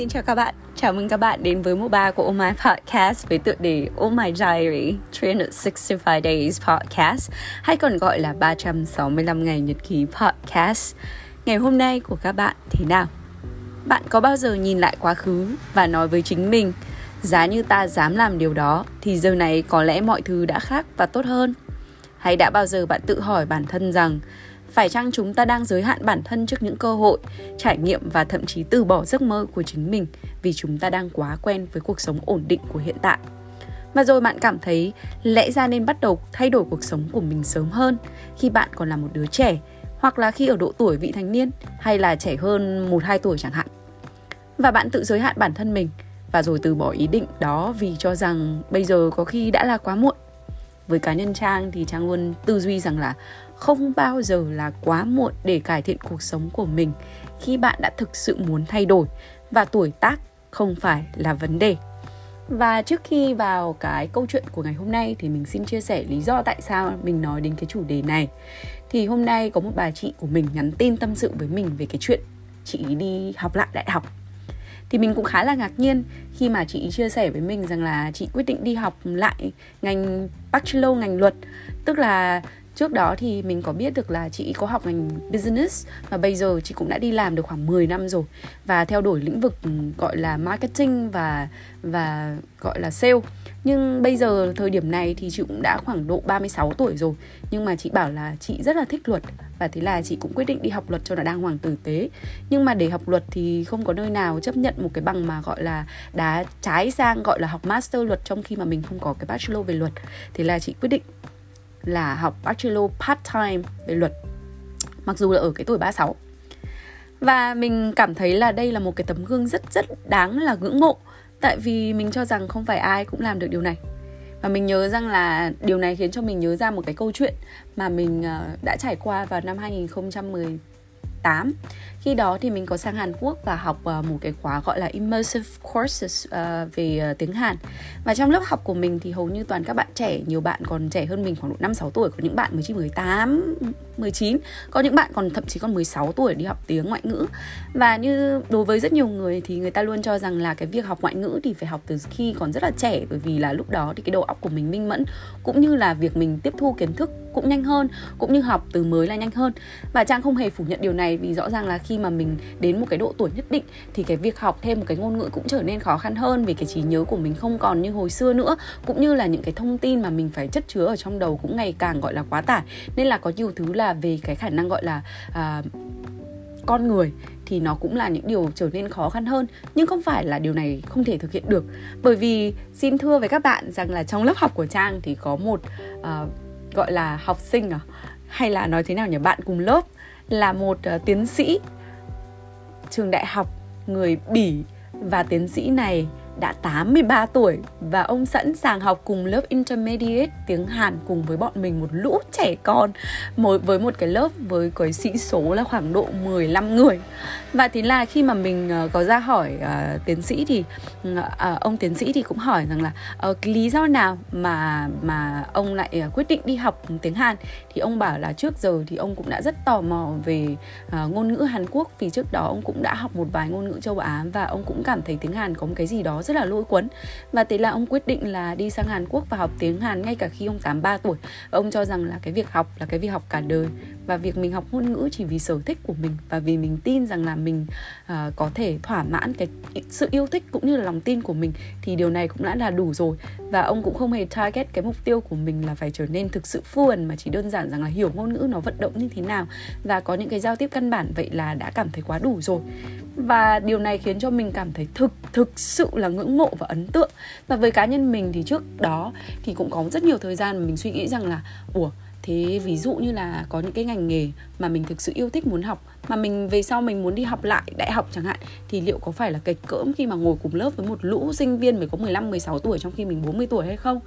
Xin chào các bạn, chào mừng các bạn đến với mùa 3 của Oh My Podcast với tựa đề Oh My Diary 365 Days Podcast hay còn gọi là 365 ngày nhật ký podcast. Ngày hôm nay của các bạn thế nào? Bạn có bao giờ nhìn lại quá khứ và nói với chính mình Giá như ta dám làm điều đó thì giờ này có lẽ mọi thứ đã khác và tốt hơn? Hay đã bao giờ bạn tự hỏi bản thân rằng phải chăng chúng ta đang giới hạn bản thân trước những cơ hội, trải nghiệm và thậm chí từ bỏ giấc mơ của chính mình vì chúng ta đang quá quen với cuộc sống ổn định của hiện tại và rồi bạn cảm thấy lẽ ra nên bắt đầu thay đổi cuộc sống của mình sớm hơn khi bạn còn là một đứa trẻ, hoặc là khi ở độ tuổi vị thành niên, hay là trẻ hơn 1-2 tuổi chẳng hạn. Và bạn tự giới hạn bản thân mình và rồi từ bỏ ý định đó vì cho rằng bây giờ có khi đã là quá muộn. Với cá nhân Trang thì Trang luôn tư duy rằng là không bao giờ là quá muộn để cải thiện cuộc sống của mình khi bạn đã thực sự muốn thay đổi và tuổi tác không phải là vấn đề và trước khi vào cái câu chuyện của ngày hôm nay thì mình xin chia sẻ lý do tại sao mình nói đến cái chủ đề này. Thì hôm nay có một bà chị của mình nhắn tin tâm sự với mình về cái chuyện chị đi học lại đại học. Thì mình cũng khá là ngạc nhiên khi mà chị chia sẻ với mình rằng là chị quyết định đi học lại ngành bachelor ngành luật. Tức là trước đó thì mình có biết được là chị có học ngành business và bây giờ chị cũng đã đi làm được khoảng 10 năm rồi và theo đuổi lĩnh vực ừ, gọi là marketing và và gọi là sale. Nhưng bây giờ thời điểm này thì chị cũng đã khoảng độ 36 tuổi rồi nhưng mà chị bảo là chị rất là thích luật và thế là chị cũng quyết định đi học luật cho nó đàng hoàng tử tế. Nhưng mà để học luật thì không có nơi nào chấp nhận một cái bằng mà gọi là đá trái sang gọi là học master luật trong khi mà mình không có cái bachelor về luật. Thế là chị quyết định là học bachelor part time về luật, mặc dù là ở cái tuổi 36 và mình cảm thấy là đây là một cái tấm gương rất rất đáng là ngưỡng mộ, tại vì mình cho rằng không phải ai cũng làm được điều này. Và mình nhớ rằng là điều này khiến cho mình nhớ ra một cái câu chuyện mà mình ờ, đã trải qua vào năm 2018 khi đó thì mình có sang Hàn Quốc và học ờ, một cái khóa gọi là immersive courses ờ, về ờ, tiếng Hàn. Và trong lớp học của mình thì hầu như toàn các bạn trẻ, nhiều bạn còn trẻ hơn mình khoảng độ năm sáu tuổi, có những bạn mới chỉ 18 19 có những bạn còn thậm chí còn 16 tuổi đi học tiếng ngoại ngữ. Và như đối với rất nhiều người thì người ta luôn cho rằng là cái việc học ngoại ngữ thì phải học từ khi còn rất là trẻ, bởi vì là lúc đó thì cái đầu óc của mình minh mẫn, cũng như là việc mình tiếp thu kiến thức cũng nhanh hơn, cũng như học từ mới là nhanh hơn. Và trang không hề phủ nhận điều này vì rõ ràng là khi khi mà mình đến một cái độ tuổi nhất định thì cái việc học thêm một cái ngôn ngữ cũng trở nên khó khăn hơn vì cái trí nhớ của mình không còn như hồi xưa nữa. Cũng như là những cái thông tin mà mình phải chất chứa ở trong đầu cũng ngày càng gọi là quá tải. Nên là có nhiều thứ là về cái khả năng gọi là à, con người thì nó cũng là những điều trở nên khó khăn hơn. Nhưng không phải là điều này không thể thực hiện được. Bởi vì xin thưa với các bạn rằng là trong lớp học của trang thì có một uh, gọi là học sinh à hay là nói thế nào nhỉ? Bạn cùng lớp là một uh, tiến sĩ trường đại học người Bỉ và tiến sĩ này đã 83 tuổi và ông sẵn sàng học cùng lớp intermediate tiếng Hàn cùng với bọn mình một lũ trẻ con một với một cái lớp với cái sĩ số là khoảng độ 15 người. Và thế là khi mà mình ờ, có ra hỏi uh, tiến sĩ thì uh, ông tiến sĩ thì cũng hỏi rằng là uh, cái lý do nào mà mà ông lại uh, quyết định đi học tiếng Hàn thì ông bảo là trước giờ thì ông cũng đã rất tò mò về uh, ngôn ngữ Hàn Quốc vì trước đó ông cũng đã học một vài ngôn ngữ châu Á và ông cũng cảm thấy tiếng Hàn có một cái gì đó rất là lôi cuốn. Và thế là ông quyết định là đi sang Hàn Quốc và học tiếng Hàn ngay cả khi ông 83 tuổi. Và ông cho rằng là cái việc học là cái việc học cả đời. Và việc mình học ngôn ngữ chỉ vì sở thích của mình và vì mình tin rằng là mình uh, có thể thỏa mãn cái sự yêu thích cũng như là lòng tin của mình thì điều này cũng đã là đủ rồi. Và ông cũng không hề target cái mục tiêu của mình là phải trở nên thực sự fluent mà chỉ đơn giản rằng là hiểu ngôn ngữ nó vận động như thế nào. Và có những cái giao tiếp căn bản vậy là đã cảm thấy quá đủ rồi và điều này khiến cho mình cảm thấy thực thực sự là ngưỡng mộ và ấn tượng. Và với cá nhân mình thì trước đó thì cũng có rất nhiều thời gian mà mình suy nghĩ rằng là, ủa, thế ví dụ như là có những cái ngành nghề mà mình thực sự yêu thích muốn học mà mình về sau mình muốn đi học lại đại học chẳng hạn thì liệu có phải là kịch cỡm khi mà ngồi cùng lớp với một lũ sinh viên mới có 15 16 tuổi trong khi mình 40 tuổi hay không?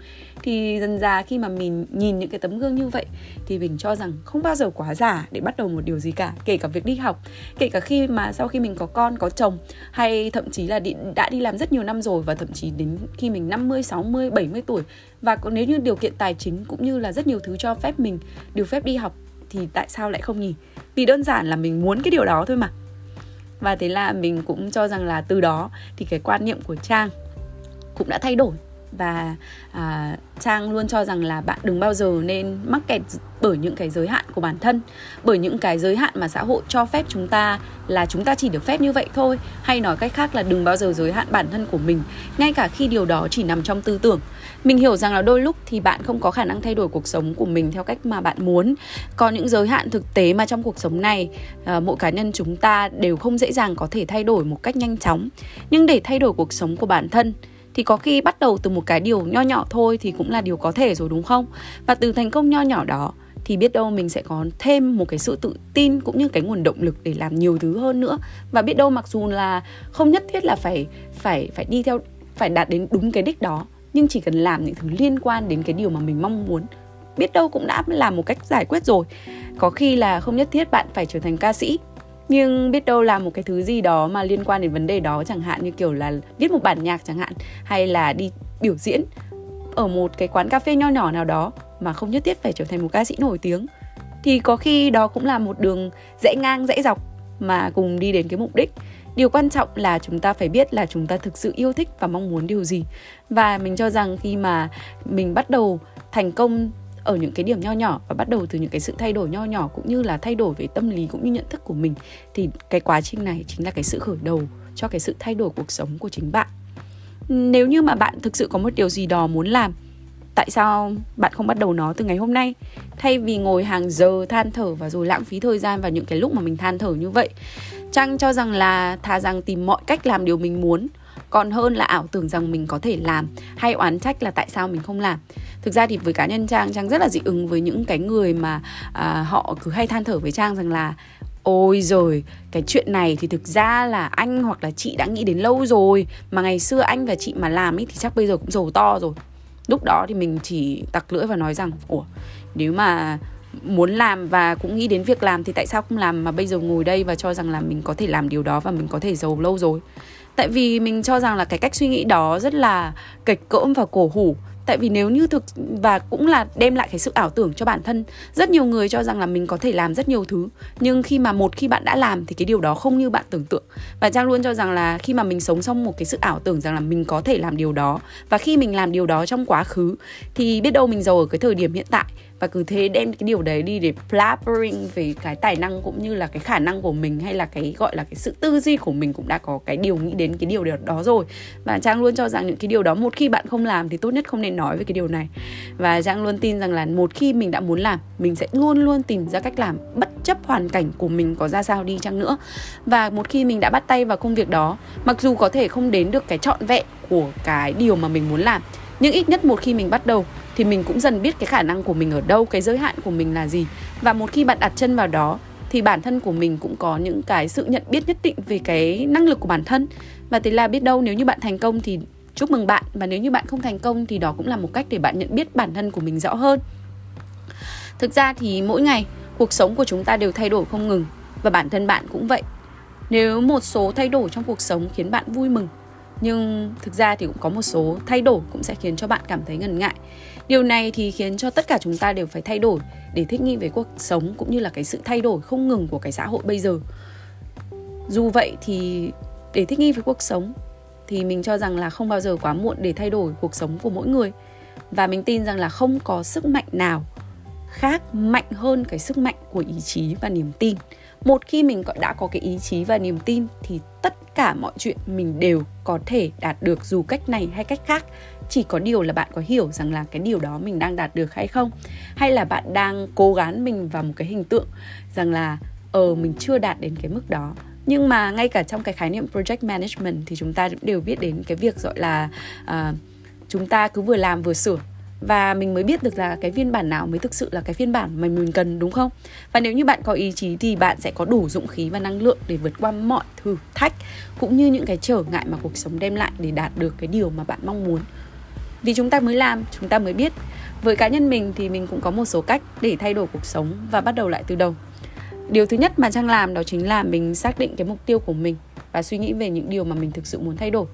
Thì dần dà khi mà mình nhìn những cái tấm gương như vậy thì mình cho rằng không bao giờ quá già để bắt đầu một điều gì cả, kể cả việc đi học, kể cả khi mà sau khi mình có con, có chồng hay thậm chí là đi, đã đi làm rất nhiều năm rồi và thậm chí đến khi mình 50, 60, 70 tuổi và nếu như điều kiện tài chính cũng như là rất nhiều thứ cho phép mình được phép đi học thì tại sao lại không nhỉ? Vì đơn giản là mình muốn cái điều đó thôi mà và thế là mình cũng cho rằng là từ đó thì cái quan niệm của trang cũng đã thay đổi và à, trang luôn cho rằng là bạn đừng bao giờ nên mắc kẹt bởi những cái giới hạn của bản thân bởi những cái giới hạn mà xã hội cho phép chúng ta là chúng ta chỉ được phép như vậy thôi. Hay nói cách khác là đừng bao giờ giới hạn bản thân của mình ngay cả khi điều đó chỉ nằm trong tư tưởng. Mình hiểu rằng là đôi lúc thì bạn không có khả năng thay đổi cuộc sống của mình theo cách mà bạn muốn. Có những giới hạn thực tế mà trong cuộc sống này à, mỗi cá nhân chúng ta đều không dễ dàng có thể thay đổi một cách nhanh chóng. Nhưng để thay đổi cuộc sống của bản thân thì có khi bắt đầu từ một cái điều nho nhỏ thôi thì cũng là điều có thể rồi, đúng không? Và từ thành công nho nhỏ đó thì biết đâu mình sẽ có thêm một cái sự tự tin cũng như cái nguồn động lực để làm nhiều thứ hơn nữa. Và biết đâu mặc dù là không nhất thiết là phải phải phải đi theo, phải đạt đến đúng cái đích đó, nhưng chỉ cần làm những thứ liên quan đến cái điều mà mình mong muốn, biết đâu cũng đã làm một cách giải quyết rồi. Có khi là không nhất thiết bạn phải trở thành ca sĩ nhưng biết đâu là một cái thứ gì đó mà liên quan đến vấn đề đó chẳng hạn, như kiểu là viết một bản nhạc chẳng hạn, hay là đi biểu diễn ở một cái quán cà phê nho nhỏ nào đó mà không nhất thiết phải trở thành một ca sĩ nổi tiếng, thì có khi đó cũng là một đường rẽ ngang rẽ dọc mà cùng đi đến cái mục đích. Điều quan trọng là chúng ta phải biết là chúng ta thực sự yêu thích và mong muốn điều gì. Và mình cho rằng khi mà mình bắt đầu thành công ở những cái điểm nho nhỏ và bắt đầu từ những cái sự thay đổi nho nhỏ cũng như là thay đổi về tâm lý cũng như nhận thức của mình, thì cái quá trình này chính là cái sự khởi đầu cho cái sự thay đổi cuộc sống của chính bạn. Nếu như mà bạn thực sự có một điều gì đó muốn làm, tại sao bạn không bắt đầu nó từ ngày hôm nay? Thay vì ngồi hàng giờ than thở và rồi lãng phí thời gian vào những cái lúc mà mình than thở như vậy trang cho rằng là thà rằng tìm mọi cách làm điều mình muốn còn hơn là ảo tưởng rằng mình có thể làm hay oán trách là tại sao mình không làm. Thực ra thì với cá nhân trang trang rất là dị ứng với những cái người mà à, họ cứ hay than thở với trang rằng là ôi rồi cái chuyện này thì thực ra là anh hoặc là chị đã nghĩ đến lâu rồi mà ngày xưa anh và chị mà làm ấy thì chắc bây giờ cũng giàu to rồi. Lúc đó thì mình chỉ tặc lưỡi và nói rằng ủa nếu mà muốn làm và cũng nghĩ đến việc làm thì tại sao không làm mà bây giờ ngồi đây và cho rằng là mình có thể làm điều đó và mình có thể giàu lâu rồi? Tại vì mình cho rằng là cái cách suy nghĩ đó rất là kịch cỡm và cổ hủ. Tại vì nếu như thực, và cũng là đem lại cái sự ảo tưởng cho bản thân, rất nhiều người cho rằng là mình có thể làm rất nhiều thứ, nhưng khi mà một khi bạn đã làm thì cái điều đó không như bạn tưởng tượng. Và trang luôn cho rằng là khi mà mình sống trong một cái sự ảo tưởng rằng là mình có thể làm điều đó, và khi mình làm điều đó trong quá khứ, thì biết đâu mình giàu ở cái thời điểm hiện tại và cứ thế đem cái điều đấy đi để blabbering về cái tài năng cũng như là cái khả năng của mình hay là cái gọi là cái sự tư duy của mình cũng đã có cái điều nghĩ đến cái điều đó rồi. Và trang luôn cho rằng những cái điều đó một khi bạn không làm thì tốt nhất không nên nói về cái điều này. Và trang luôn tin rằng là một khi mình đã muốn làm, mình sẽ luôn luôn tìm ra cách làm, bất chấp hoàn cảnh của mình có ra sao đi chăng nữa. Và một khi mình đã bắt tay vào công việc đó, mặc dù có thể không đến được cái trọn vẹn của cái điều mà mình muốn làm, nhưng ít nhất một khi mình bắt đầu thì mình cũng dần biết cái khả năng của mình ở đâu, cái giới hạn của mình là gì. Và một khi bạn đặt chân vào đó, thì bản thân của mình cũng có những cái sự nhận biết nhất định về cái năng lực của bản thân. Và thế là biết đâu nếu như bạn thành công thì chúc mừng bạn, và nếu như bạn không thành công thì đó cũng là một cách để bạn nhận biết bản thân của mình rõ hơn. Thực ra thì mỗi ngày, cuộc sống của chúng ta đều thay đổi không ngừng, và bản thân bạn cũng vậy. Nếu một số thay đổi trong cuộc sống khiến bạn vui mừng, nhưng thực ra thì cũng có một số thay đổi cũng sẽ khiến cho bạn cảm thấy ngần ngại điều này thì khiến cho tất cả chúng ta đều phải thay đổi để thích nghi với cuộc sống cũng như là cái sự thay đổi không ngừng của cái xã hội bây giờ. Dù vậy thì để thích nghi với cuộc sống thì mình cho rằng là không bao giờ quá muộn để thay đổi cuộc sống của mỗi người. Và mình tin rằng là không có sức mạnh nào khác mạnh hơn cái sức mạnh của ý chí và niềm tin. Một khi mình đã có cái ý chí và niềm tin thì tất cả mọi chuyện mình đều có thể đạt được dù cách này hay cách khác chỉ có điều là bạn có hiểu rằng là cái điều đó mình đang đạt được hay không? Hay là bạn đang cố gắng mình vào một cái hình tượng rằng là ờ mình chưa đạt đến cái mức đó? Nhưng mà ngay cả trong cái khái niệm project management thì chúng ta đều biết đến cái việc gọi là uh, chúng ta cứ vừa làm vừa sửa. Và mình mới biết được là cái phiên bản nào mới thực sự là cái phiên bản mà mình cần đúng không? Và nếu như bạn có ý chí thì bạn sẽ có đủ dũng khí và năng lượng để vượt qua mọi thử thách cũng như những cái trở ngại mà cuộc sống đem lại để đạt được cái điều mà bạn mong muốn vì chúng ta mới làm, chúng ta mới biết. Với cá nhân mình thì mình cũng có một số cách để thay đổi cuộc sống và bắt đầu lại từ đầu. Điều thứ nhất mà trang làm đó chính là mình xác định cái mục tiêu của mình và suy nghĩ về những điều mà mình thực sự muốn thay đổi.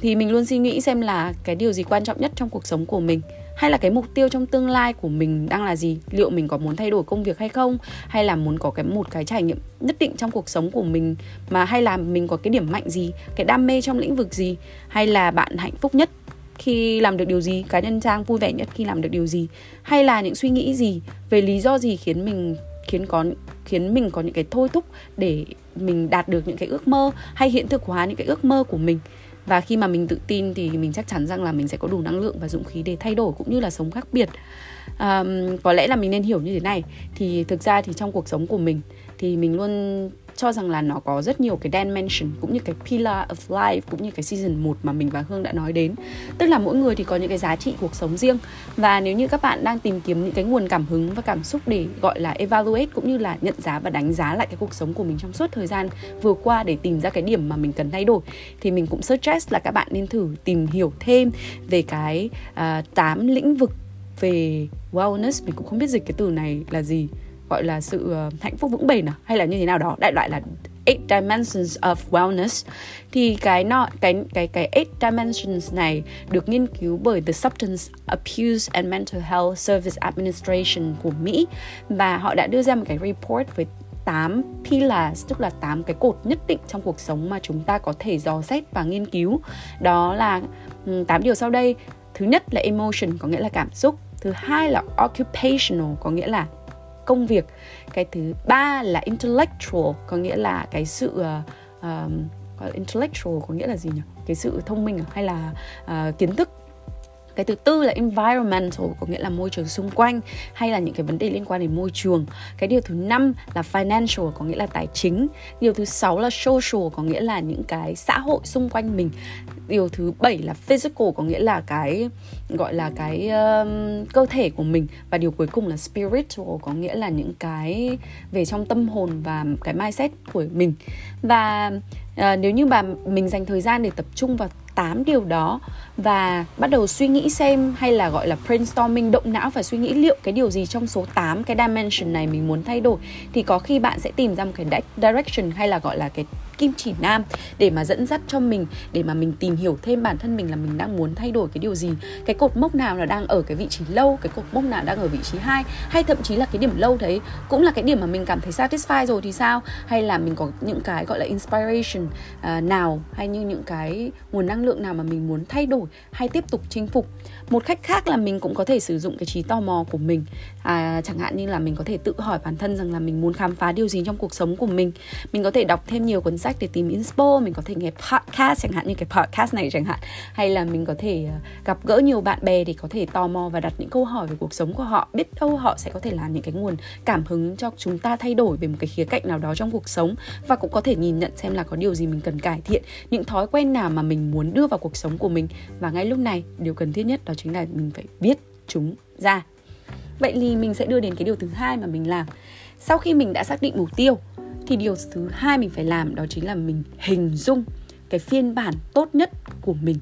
Thì mình luôn suy nghĩ xem là cái điều gì quan trọng nhất trong cuộc sống của mình, hay là cái mục tiêu trong tương lai của mình đang là gì, liệu mình có muốn thay đổi công việc hay không, hay là muốn có cái một cái trải nghiệm nhất định trong cuộc sống của mình, mà hay là mình có cái điểm mạnh gì, cái đam mê trong lĩnh vực gì, hay là bạn hạnh phúc nhất khi làm được điều gì cá nhân trang vui vẻ nhất khi làm được điều gì? Hay là những suy nghĩ gì về lý do gì khiến mình khiến có khiến mình có những cái thôi thúc để mình đạt được những cái ước mơ hay hiện thực hóa những cái ước mơ của mình? Và khi mà mình tự tin thì mình chắc chắn rằng là mình sẽ có đủ năng lượng và dũng khí để thay đổi cũng như là sống khác biệt. Um, có lẽ là mình nên hiểu như thế này. Thì thực ra thì trong cuộc sống của mình thì mình luôn cho rằng là nó có rất nhiều cái dimension cũng như cái pillar of life cũng như cái season 1 mà mình và Hương đã nói đến. Tức là mỗi người thì có những cái giá trị cuộc sống riêng. Và nếu như các bạn đang tìm kiếm những cái nguồn cảm hứng và cảm xúc để gọi là evaluate cũng như là nhận giá và đánh giá lại cái cuộc sống của mình trong suốt thời gian vừa qua để tìm ra cái điểm mà mình cần thay đổi thì mình cũng suggest là các bạn nên thử tìm hiểu thêm về cái à, uh, 8 lĩnh vực về wellness. Mình cũng không biết dịch cái từ này là gì gọi là sự uh, hạnh phúc vững bền à? Hay là như thế nào đó? Đại loại là eight dimensions of wellness. Thì cái nọ cái cái cái eight dimensions này được nghiên cứu bởi the Substance Abuse and Mental Health Service Administration của Mỹ. Và họ đã đưa ra một cái report với 8 pillars tức là 8 cái cột nhất định trong cuộc sống mà chúng ta có thể dò xét và nghiên cứu. Đó là 8 điều sau đây. Thứ nhất là emotion có nghĩa là cảm xúc, thứ hai là occupational có nghĩa là công việc. Cái thứ ba là intellectual có nghĩa là cái sự uh, uh, intellectual có nghĩa là gì nhỉ? Cái sự thông minh à? hay là uh, kiến thức. Cái thứ tư là environmental có nghĩa là môi trường xung quanh hay là những cái vấn đề liên quan đến môi trường. Cái điều thứ năm là financial có nghĩa là tài chính. Điều thứ sáu là social có nghĩa là những cái xã hội xung quanh mình điều thứ bảy là physical có nghĩa là cái gọi là cái um, cơ thể của mình. Và điều cuối cùng là spiritual có nghĩa là những cái về trong tâm hồn và cái mindset của mình. Và uh, nếu như mà mình dành thời gian để tập trung vào 8 điều đó và bắt đầu suy nghĩ xem hay là gọi là brainstorming động não và suy nghĩ liệu cái điều gì trong số 8 cái dimension này mình muốn thay đổi thì có khi bạn sẽ tìm ra một cái direction hay là gọi là cái kim chỉ nam để mà dẫn dắt cho mình để mà mình tìm hiểu thêm bản thân mình là mình đang muốn thay đổi cái điều gì cái cột mốc nào là đang ở cái vị trí lâu cái cột mốc nào đang ở vị trí hai hay thậm chí là cái điểm lâu đấy cũng là cái điểm mà mình cảm thấy satisfied rồi thì sao? Hay là mình có những cái gọi là inspiration uh, nào hay như những cái nguồn năng lượng nào mà mình muốn thay đổi hay tiếp tục chinh phục? Một cách khác là mình cũng có thể sử dụng cái trí tò mò của mình à, chẳng hạn như là mình có thể tự hỏi bản thân rằng là mình muốn khám phá điều gì trong cuộc sống của mình. Mình có thể đọc thêm nhiều cuốn sách để tìm inspo, mình có thể nghe podcast chẳng hạn, như cái podcast này chẳng hạn. Hay là mình có thể ờ, gặp gỡ nhiều bạn bè để có thể tò mò và đặt những câu hỏi về cuộc sống của họ. Biết đâu họ sẽ có thể là những cái nguồn cảm hứng cho chúng ta thay đổi về một cái khía cạnh nào đó trong cuộc sống. Và cũng có thể nhìn nhận xem là có điều gì mình cần cải thiện, những thói quen nào mà mình muốn đưa vào cuộc sống của mình. Và ngay lúc này, điều cần thiết nhất đó chính là mình phải biết chúng ra. Vậy thì mình sẽ đưa đến cái điều thứ hai mà mình làm. Sau khi mình đã xác định mục tiêu thì điều thứ hai mình phải làm đó chính là mình hình dung cái phiên bản tốt nhất của mình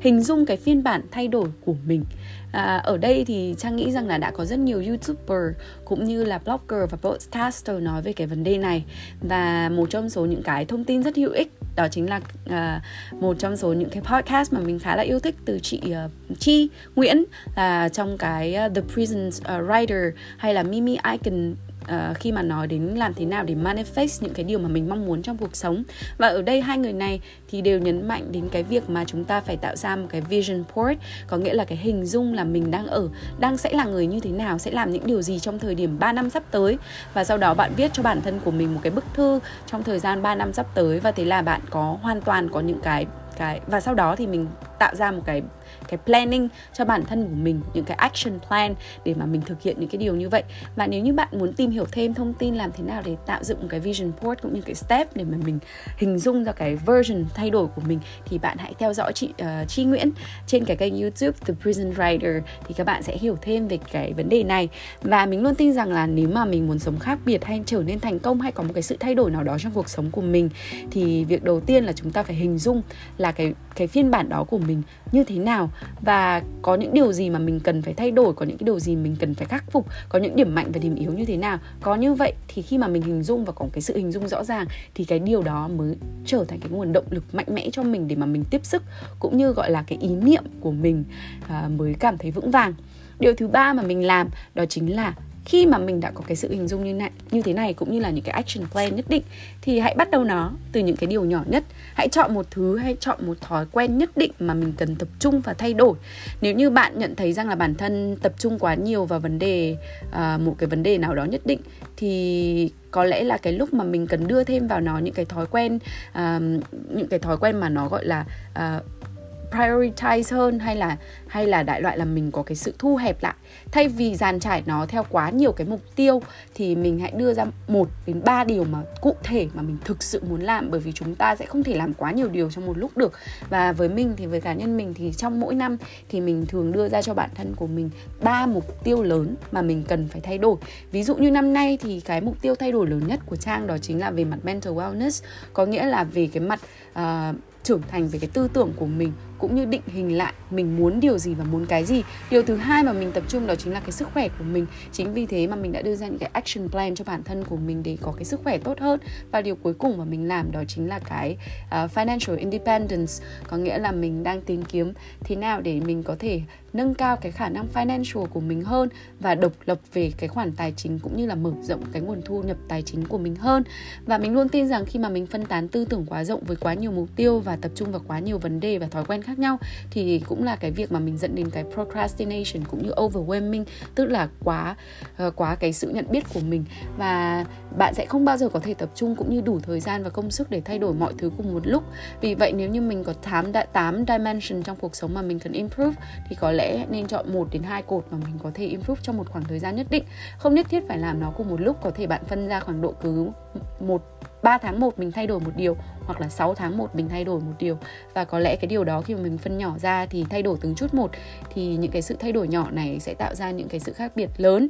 hình dung cái phiên bản thay đổi của mình. À, ở đây thì trang nghĩ rằng là đã có rất nhiều youtuber cũng như là blogger và podcaster nói về cái vấn đề này. Và một trong số những cái thông tin rất hữu ích đó chính là à, một trong số những cái podcast mà mình khá là yêu thích từ chị uh, Chi Nguyễn là trong cái uh, The Prison uh, à, Writer hay là Mimi Icon uh, khi mà nói đến làm thế nào để manifest những cái điều mà mình mong muốn trong cuộc sống. Và ở đây hai người này thì đều nhấn mạnh đến cái việc mà chúng ta phải tạo ra một cái vision board có nghĩa là cái hình dung là mình đang ở đang sẽ là người như thế nào sẽ làm những điều gì trong thời điểm 3 năm sắp tới. Và sau đó bạn viết cho bản thân của mình một cái bức thư trong thời gian 3 năm sắp tới. Và thế là bạn có hoàn toàn có những cái cái và sau đó thì mình tạo ra một cái cái planning cho bản thân của mình những cái action plan để mà mình thực hiện những cái điều như vậy. Và nếu như bạn muốn tìm hiểu thêm thông tin làm thế nào để tạo dựng một cái vision board cũng như cái step để mà mình hình dung ra cái version thay đổi của mình thì bạn hãy theo dõi chị uh, Chi Nguyễn trên cái kênh YouTube The Prison Writer thì các bạn sẽ hiểu thêm về cái vấn đề này. Và mình luôn tin rằng là nếu mà mình muốn sống khác biệt hay trở nên thành công hay có một cái sự thay đổi nào đó trong cuộc sống của mình thì việc đầu tiên là chúng ta phải hình dung là cái cái phiên bản đó của mình như thế nào và có những điều gì mà mình cần phải thay đổi có những cái điều gì mình cần phải khắc phục có những điểm mạnh và điểm yếu như thế nào. Có như vậy thì khi mà mình hình dung và có cái sự hình dung rõ ràng thì cái điều đó mới trở thành cái nguồn động lực mạnh mẽ cho mình để mà mình tiếp sức cũng như gọi là cái ý niệm của mình à, mới cảm thấy vững vàng. Điều thứ ba mà mình làm đó chính là khi mà mình đã có cái sự hình dung như này như thế này cũng như là những cái action plan nhất định thì hãy bắt đầu nó từ những cái điều nhỏ nhất. Hãy chọn một thứ hay chọn một thói quen nhất định mà mình cần tập trung và thay đổi. Nếu như bạn nhận thấy rằng là bản thân tập trung quá nhiều vào vấn đề à, một cái vấn đề nào đó nhất định thì có lẽ là cái lúc mà mình cần đưa thêm vào nó những cái thói quen uh, những cái thói quen mà nó gọi là uh, prioritize hơn hay là hay là đại loại là mình có cái sự thu hẹp lại? Thay vì dàn trải nó theo quá nhiều cái mục tiêu thì mình hãy đưa ra một đến ba điều mà cụ thể mà mình thực sự muốn làm bởi vì chúng ta sẽ không thể làm quá nhiều điều trong một lúc được. Và với mình thì với cá nhân mình thì trong mỗi năm thì mình thường đưa ra cho bản thân của mình ba mục tiêu lớn mà mình cần phải thay đổi. Ví dụ như năm nay thì cái mục tiêu thay đổi lớn nhất của trang đó chính là về mặt mental wellness có nghĩa là về cái mặt uh, trưởng thành về cái tư tưởng của mình cũng như định hình lại mình muốn điều gì và muốn cái gì. Điều thứ hai mà mình tập trung đó chính là cái sức khỏe của mình. Chính vì thế mà mình đã đưa ra những cái action plan cho bản thân của mình để có cái sức khỏe tốt hơn. Và điều cuối cùng mà mình làm đó chính là cái uh, financial independence. Có nghĩa là mình đang tìm kiếm thế nào để mình có thể nâng cao cái khả năng financial của mình hơn và độc lập về cái khoản tài chính cũng như là mở rộng cái nguồn thu nhập tài chính của mình hơn. Và mình luôn tin rằng khi mà mình phân tán tư tưởng quá rộng với quá nhiều mục tiêu và tập trung vào quá nhiều vấn đề và thói quen khác nhau thì cũng là cái việc mà mình dẫn đến cái procrastination cũng như overwhelming tức là quá uh, quá cái sự nhận biết của mình. Và bạn sẽ không bao giờ có thể tập trung cũng như đủ thời gian và công sức để thay đổi mọi thứ cùng một lúc. Vì vậy nếu như mình có 8, 8 dimension trong cuộc sống mà mình cần improve thì có lẽ nên chọn một đến hai cột mà mình có thể improve trong một khoảng thời gian nhất định. Không nhất thiết phải làm nó cùng một lúc có thể bạn phân ra khoảng độ cứ một 3 tháng 1 mình thay đổi một điều, hoặc là 6 tháng 1 mình thay đổi một điều. Và có lẽ cái điều đó khi mà mình phân nhỏ ra thì thay đổi từng chút một, thì những cái sự thay đổi nhỏ này sẽ tạo ra những cái sự khác biệt lớn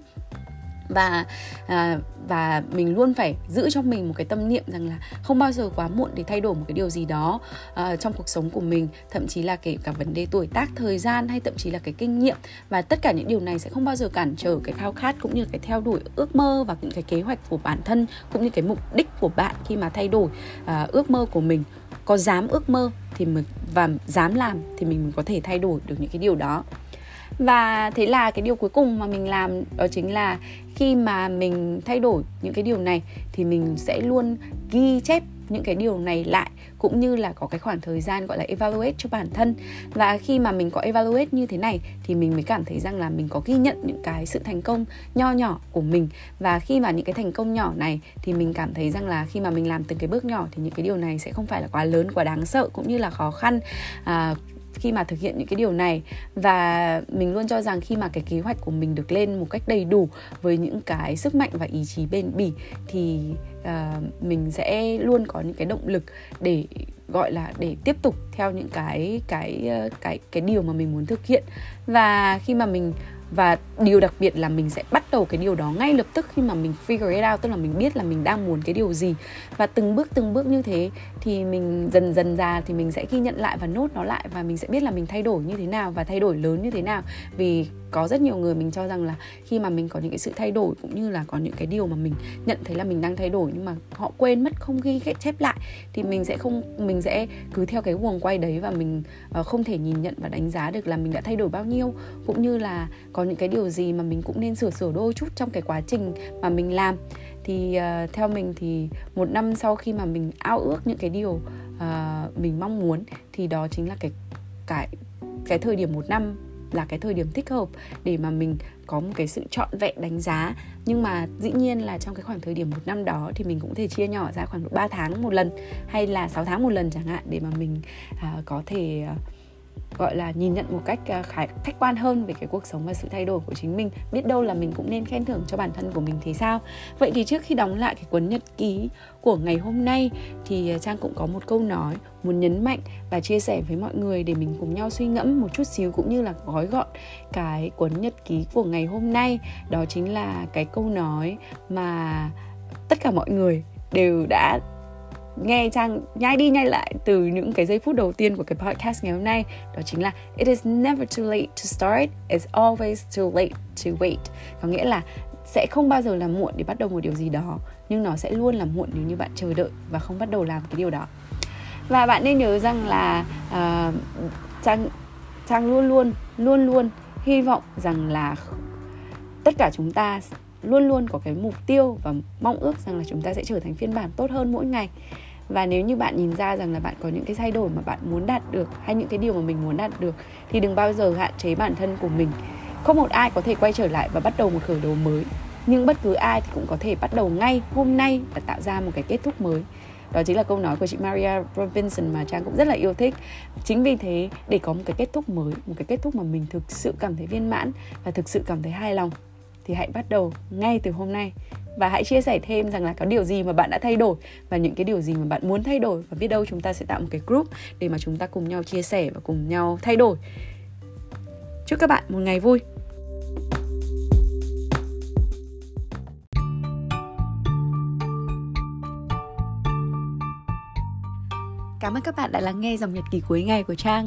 và à, và mình luôn phải giữ cho mình một cái tâm niệm rằng là không bao giờ quá muộn để thay đổi một cái điều gì đó à, trong cuộc sống của mình. Thậm chí là kể cả vấn đề tuổi tác thời gian hay thậm chí là cái kinh nghiệm. Và tất cả những điều này sẽ không bao giờ cản trở cái khao khát cũng như cái theo đuổi ước mơ và những cái kế hoạch của bản thân cũng như cái mục đích của bạn khi mà thay đổi à, ước mơ của mình. Có dám ước mơ thì mình và dám làm thì mình có thể thay đổi được những cái điều đó và thế là cái điều cuối cùng mà mình làm đó chính là khi mà mình thay đổi những cái điều này thì mình sẽ luôn ghi chép những cái điều này lại cũng như là có cái khoảng thời gian gọi là evaluate cho bản thân. Và khi mà mình có evaluate như thế này thì mình mới cảm thấy rằng là mình có ghi nhận những cái sự thành công nho nhỏ của mình. Và khi mà những cái thành công nhỏ này thì mình cảm thấy rằng là khi mà mình làm từng cái bước nhỏ thì những cái điều này sẽ không phải là quá lớn quá đáng sợ cũng như là khó khăn. À, khi mà thực hiện những cái điều này. Và mình luôn cho rằng khi mà cái kế hoạch của mình được lên một cách đầy đủ với những cái sức mạnh và ý chí bền bỉ thì uh, mình sẽ luôn có những cái động lực để gọi là để tiếp tục theo những cái cái ờ, cái cái điều mà mình muốn thực hiện. Và khi mà mình và điều đặc biệt là mình sẽ bắt đầu cái điều đó ngay lập tức khi mà mình figure it out, tức là mình biết là mình đang muốn cái điều gì. Và từng bước từng bước như thế thì mình dần dần ra thì mình sẽ ghi nhận lại và nốt nó lại và mình sẽ biết là mình thay đổi như thế nào và thay đổi lớn như thế nào. Vì có rất nhiều người mình cho rằng là khi mà mình có những cái sự thay đổi cũng như là có những cái điều mà mình nhận thấy là mình đang thay đổi nhưng mà họ quên mất, không ghi chép lại thì mình sẽ không, mình sẽ cứ theo cái guồng quay đấy và mình ờ, không thể nhìn nhận và đánh giá được là mình đã thay đổi bao nhiêu. Cũng như là có những cái điều gì mà mình cũng nên sửa sửa đôi chút trong cái quá trình mà mình làm. Thì uh, theo mình thì một năm sau khi mà mình ao ước những cái điều uh, mình mong muốn thì đó chính là cái cái cái thời điểm một năm là cái thời điểm thích hợp để mà mình có một cái sự trọn vẹn đánh giá. Nhưng mà dĩ nhiên là trong cái khoảng thời điểm một năm đó thì mình cũng thể chia nhỏ ra khoảng độ 3 tháng một lần hay là 6 tháng một lần chẳng hạn để mà mình uh, có thể uh, gọi là nhìn nhận một cách à, khái khách quan hơn về cái cuộc sống và sự thay đổi của chính mình, biết đâu là mình cũng nên khen thưởng cho bản thân của mình thì sao? Vậy thì trước khi đóng lại cái cuốn nhật ký của ngày hôm nay thì à, trang cũng có một câu nói muốn nhấn mạnh và chia sẻ với mọi người để mình cùng nhau suy ngẫm một chút xíu cũng như là gói gọn cái cuốn nhật ký của ngày hôm nay. Đó chính là cái câu nói mà tất cả mọi người đều đã nghe trang nhai đi nhai lại từ những cái giây phút đầu tiên của cái podcast ngày hôm nay đó chính là it is never too late to start it's always too late to wait. Có nghĩa là sẽ không bao giờ là muộn để bắt đầu một điều gì đó nhưng nó sẽ luôn là muộn nếu như bạn chờ đợi và không bắt đầu làm cái điều đó. Và bạn nên nhớ rằng là uh, trang trang luôn luôn luôn luôn hy vọng rằng là tất cả chúng ta luôn luôn có cái mục tiêu và mong ước rằng là chúng ta sẽ trở thành phiên bản tốt hơn mỗi ngày và nếu như bạn nhìn ra rằng là bạn có những cái thay đổi mà bạn muốn đạt được hay những cái điều mà mình muốn đạt được, thì đừng bao giờ hạn chế bản thân của mình. Không một ai có thể quay trở lại và bắt đầu một khởi đầu mới. Nhưng bất cứ ai thì cũng có thể bắt đầu ngay hôm nay và tạo ra một cái kết thúc mới. Đó chính là câu nói của chị Maria Robinson mà Trang cũng rất là yêu thích. Chính vì thế, để có một cái kết thúc mới, một cái kết thúc mà mình thực sự cảm thấy viên mãn và thực sự cảm thấy hài lòng, thì hãy bắt đầu ngay từ hôm nay và hãy chia sẻ thêm rằng là có điều gì mà bạn đã thay đổi và những cái điều gì mà bạn muốn thay đổi. Và biết đâu chúng ta sẽ tạo một cái group để mà chúng ta cùng nhau chia sẻ và cùng nhau thay đổi. Chúc các bạn một ngày vui. Cảm ơn các bạn đã lắng nghe dòng nhật ký cuối ngày của Trang.